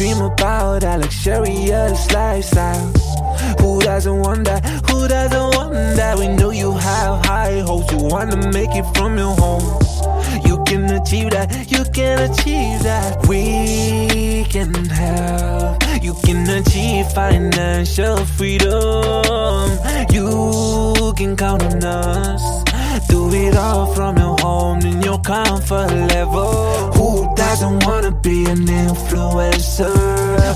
dream about a luxurious lifestyle. Who doesn't want that? Who doesn't want that? We know you have high hopes. You wanna make it from your home. You can achieve that. You can achieve that. We can help. You can achieve financial freedom. You can count on us. Do it all from your home in your comfort level. Who doesn't wanna be an influencer?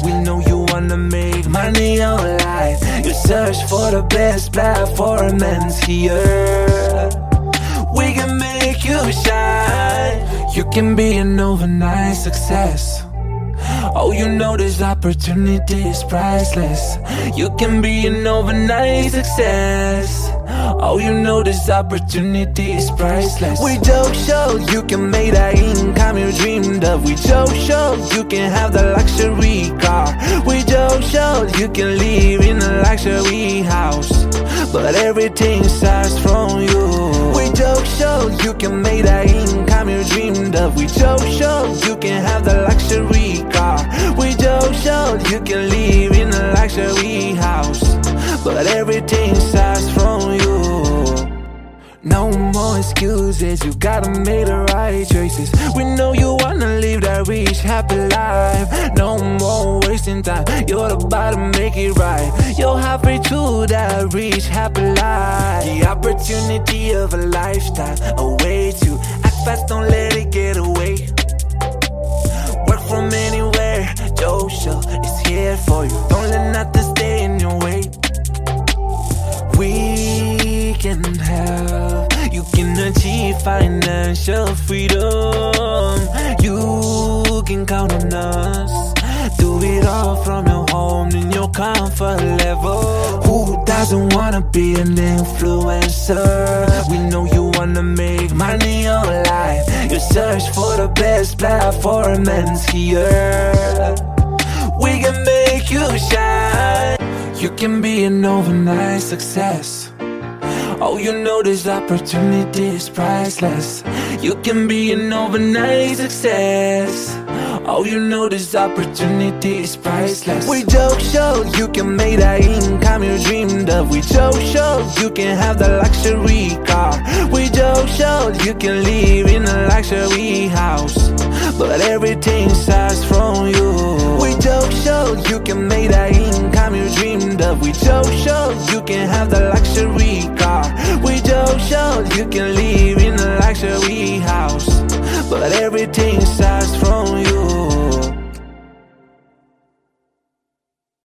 We know you wanna make money online. You search for the best platform and here. We can make you shine. You can be an overnight success. Oh, you know this opportunity is priceless. You can be an overnight success. Oh, you know this opportunity is priceless. We joke show you can make that income you dreamed of. We joke show you can have the luxury car. We joke show you can live in a luxury house. But everything starts from you. We joke show you can make that income you dreamed of. We joke show you can have the. You can live in a luxury house. But everything starts from you. No more excuses, you gotta make the right choices. We know you wanna live that rich, happy life. No more wasting time, you're about to make it right. You're halfway to that rich, happy life. The opportunity of a lifetime awaits you. Act fast, don't let it get away. You. Don't let nothing stay in your way. We can help. You can achieve financial freedom. You can count on us. Do it all from your home in your comfort level. Who doesn't wanna be an influencer? We know you wanna make money online. You search for the best platform and here. We can you shine. You can be an overnight success. Oh, you know this opportunity is priceless. You can be an overnight success. Oh, you know this opportunity is priceless. We joke show you can make that income you dreamed of. We joke show you can have the luxury car. We joke show you can live in a luxury house. But everything starts from can have the luxury car. We joke show you can live in a luxury house. But everything starts from